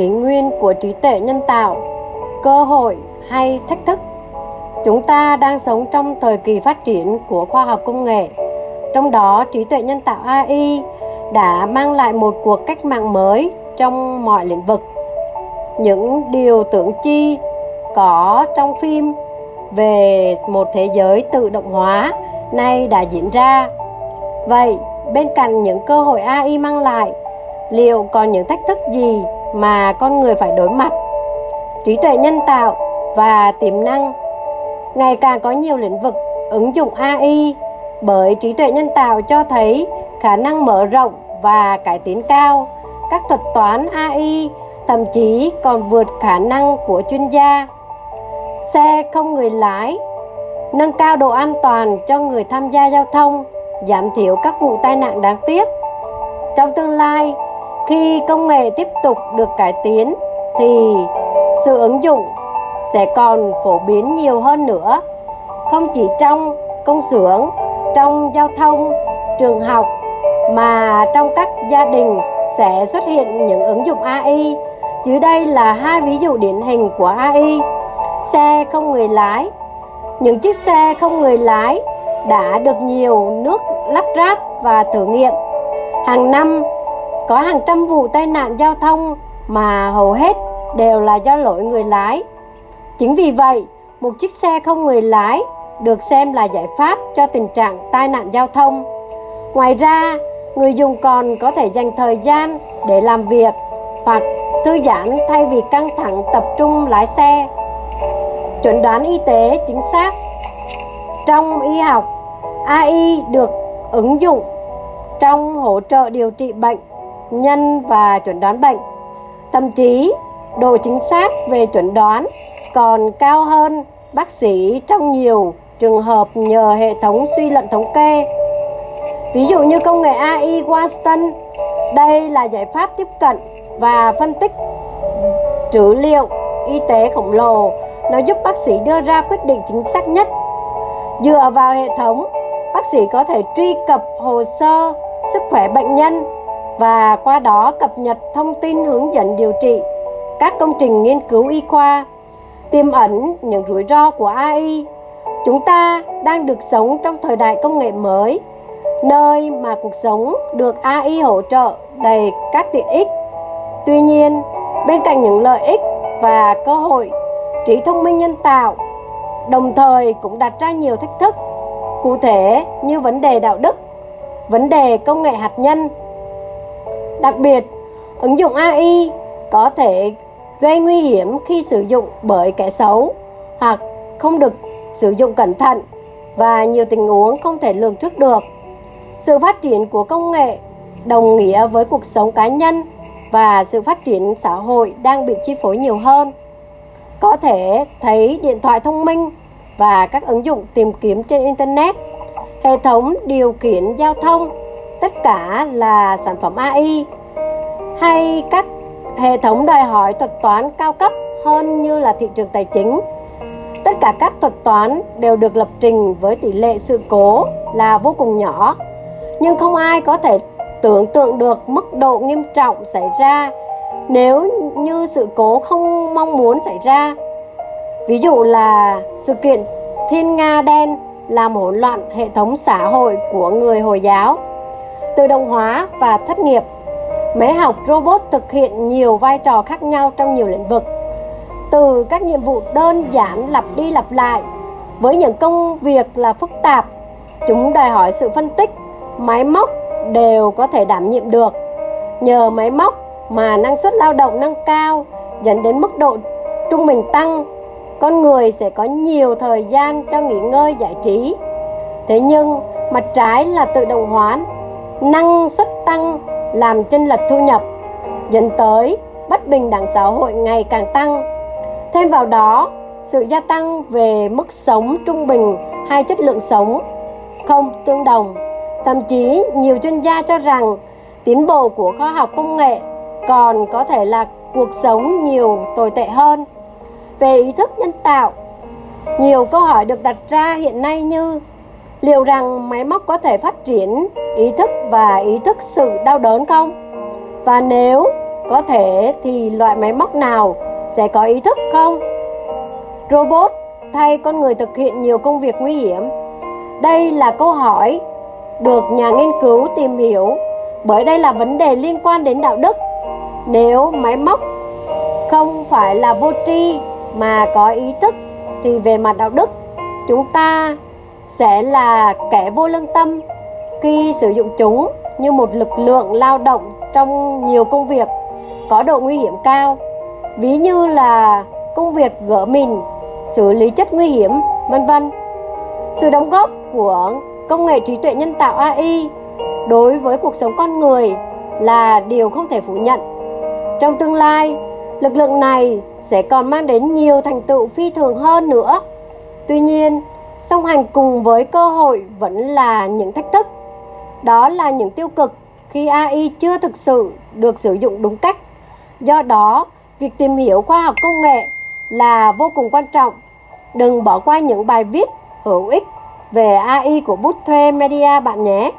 kỷ nguyên của trí tuệ nhân tạo, cơ hội hay thách thức. Chúng ta đang sống trong thời kỳ phát triển của khoa học công nghệ. Trong đó, trí tuệ nhân tạo ai đã mang lại một cuộc cách mạng mới trong mọi lĩnh vực. Những điều tưởng chi có trong phim về một thế giới tự động hóa nay đã diễn ra. Vậy, bên cạnh những cơ hội ai mang lại liệu còn những thách thức gì mà con người phải đối mặt? Trí tuệ nhân tạo và tiềm năng ngày càng có nhiều lĩnh vực ứng dụng ai bởi trí tuệ nhân tạo cho thấy khả năng mở rộng và cải tiến cao. Các thuật toán ai thậm chí còn vượt khả năng của chuyên gia. Xe không người lái, nâng cao độ an toàn cho người tham gia giao thông, giảm thiểu các vụ tai nạn đáng tiếc. Trong tương lai khi công nghệ tiếp tục được cải tiến, thì sự ứng dụng sẽ còn phổ biến nhiều hơn nữa không chỉ trong công xưởng, trong giao thông, trường học, mà trong các gia đình sẽ xuất hiện những ứng dụng AI. Dưới đây là hai ví dụ điển hình của AI. Xe không người lái. Những chiếc xe không người lái đã được nhiều nước lắp ráp và thử nghiệm. Hàng năm có hàng trăm vụ tai nạn giao thông mà hầu hết đều là do lỗi người lái. Chính vì vậy, một chiếc xe không người lái được xem là giải pháp cho tình trạng tai nạn giao thông. Ngoài ra, người dùng còn có thể dành thời gian để làm việc hoặc thư giãn thay vì căng thẳng tập trung lái xe. Chuẩn đoán y tế chính xác Trong y học, AI được ứng dụng trong hỗ trợ điều trị bệnh nhân và chuẩn đoán bệnh. Thậm chí, độ chính xác về chuẩn đoán còn cao hơn bác sĩ trong nhiều trường hợp nhờ hệ thống suy luận thống kê. Ví dụ như công nghệ AI Watson, đây là giải pháp tiếp cận và phân tích trữ liệu y tế khổng lồ. Nó giúp bác sĩ đưa ra quyết định chính xác nhất. Dựa vào hệ thống, bác sĩ có thể truy cập hồ sơ sức khỏe bệnh nhân và qua đó cập nhật thông tin hướng dẫn điều trị các công trình nghiên cứu y khoa tiềm ẩn những rủi ro của AI Chúng ta đang được sống trong thời đại công nghệ mới, nơi mà cuộc sống được AI hỗ trợ đầy các tiện ích. Tuy nhiên, bên cạnh những lợi ích và cơ hội, trí thông minh nhân tạo đồng thời cũng đặt ra nhiều thách thức, cụ thể như vấn đề đạo đức, vấn đề công nghệ hạt nhân. Đặc biệt, ứng dụng AI có thể gây nguy hiểm khi sử dụng bởi kẻ xấu hoặc không được sử dụng cẩn thận và nhiều tình huống không thể lường trước được. Sự phát triển của công nghệ đồng nghĩa với cuộc sống cá nhân và sự phát triển xã hội đang bị chi phối nhiều hơn. Có thể thấy điện thoại thông minh và các ứng dụng tìm kiếm trên internet, hệ thống điều khiển giao thông, tất cả là sản phẩm AI hay các hệ thống đòi hỏi thuật toán cao cấp hơn như là thị trường tài chính Tất cả các thuật toán đều được lập trình với tỷ lệ sự cố là vô cùng nhỏ, nhưng không ai có thể tưởng tượng được mức độ nghiêm trọng xảy ra nếu như sự cố không mong muốn xảy ra. Ví dụ là sự kiện Thiên Nga đen làm hỗn loạn hệ thống xã hội của người Hồi giáo, tự động hóa và thất nghiệp. Máy học robot thực hiện nhiều vai trò khác nhau trong nhiều lĩnh vực. Từ các nhiệm vụ đơn giản lặp đi lặp lại, với những công việc là phức tạp, chúng đòi hỏi sự phân tích, máy móc đều có thể đảm nhiệm được. Nhờ máy móc mà năng suất lao động nâng cao, dẫn đến mức độ trung bình tăng, con người sẽ có nhiều thời gian cho nghỉ ngơi giải trí. Thế nhưng, mặt trái là tự động hóa năng suất tăng làm chênh lệch thu nhập dẫn tới bất bình đẳng xã hội ngày càng tăng Thêm vào đó, sự gia tăng về mức sống trung bình hay chất lượng sống không tương đồng. Thậm chí nhiều chuyên gia cho rằng tiến bộ của khoa học công nghệ còn có thể là cuộc sống nhiều tồi tệ hơn. Về ý thức nhân tạo, nhiều câu hỏi được đặt ra hiện nay như liệu rằng máy móc có thể phát triển ý thức và ý thức sự đau đớn không? Và nếu có thể thì loại máy móc nào sẽ có ý thức không? Robot thay con người thực hiện nhiều công việc nguy hiểm? Đây là câu hỏi được nhà nghiên cứu tìm hiểu bởi đây là vấn đề liên quan đến đạo đức. Nếu máy móc không phải là vô tri mà có ý thức thì về mặt đạo đức, chúng ta sẽ là kẻ vô lương tâm khi sử dụng chúng như một lực lượng lao động trong nhiều công việc có độ nguy hiểm cao. Ví như là công việc gỡ mình, xử lý chất nguy hiểm vân vân. Sự đóng góp của công nghệ trí tuệ nhân tạo AI đối với cuộc sống con người là điều không thể phủ nhận. Trong tương lai lực lượng này sẽ còn mang đến nhiều thành tựu phi thường hơn nữa. Tuy nhiên song hành cùng với cơ hội vẫn là những thách thức đó là những tiêu cực khi AI chưa thực sự được sử dụng đúng cách. Do đó, việc tìm hiểu khoa học công nghệ là vô cùng quan trọng. Đừng bỏ qua những bài viết hữu ích về AI của bút thuê media bạn nhé.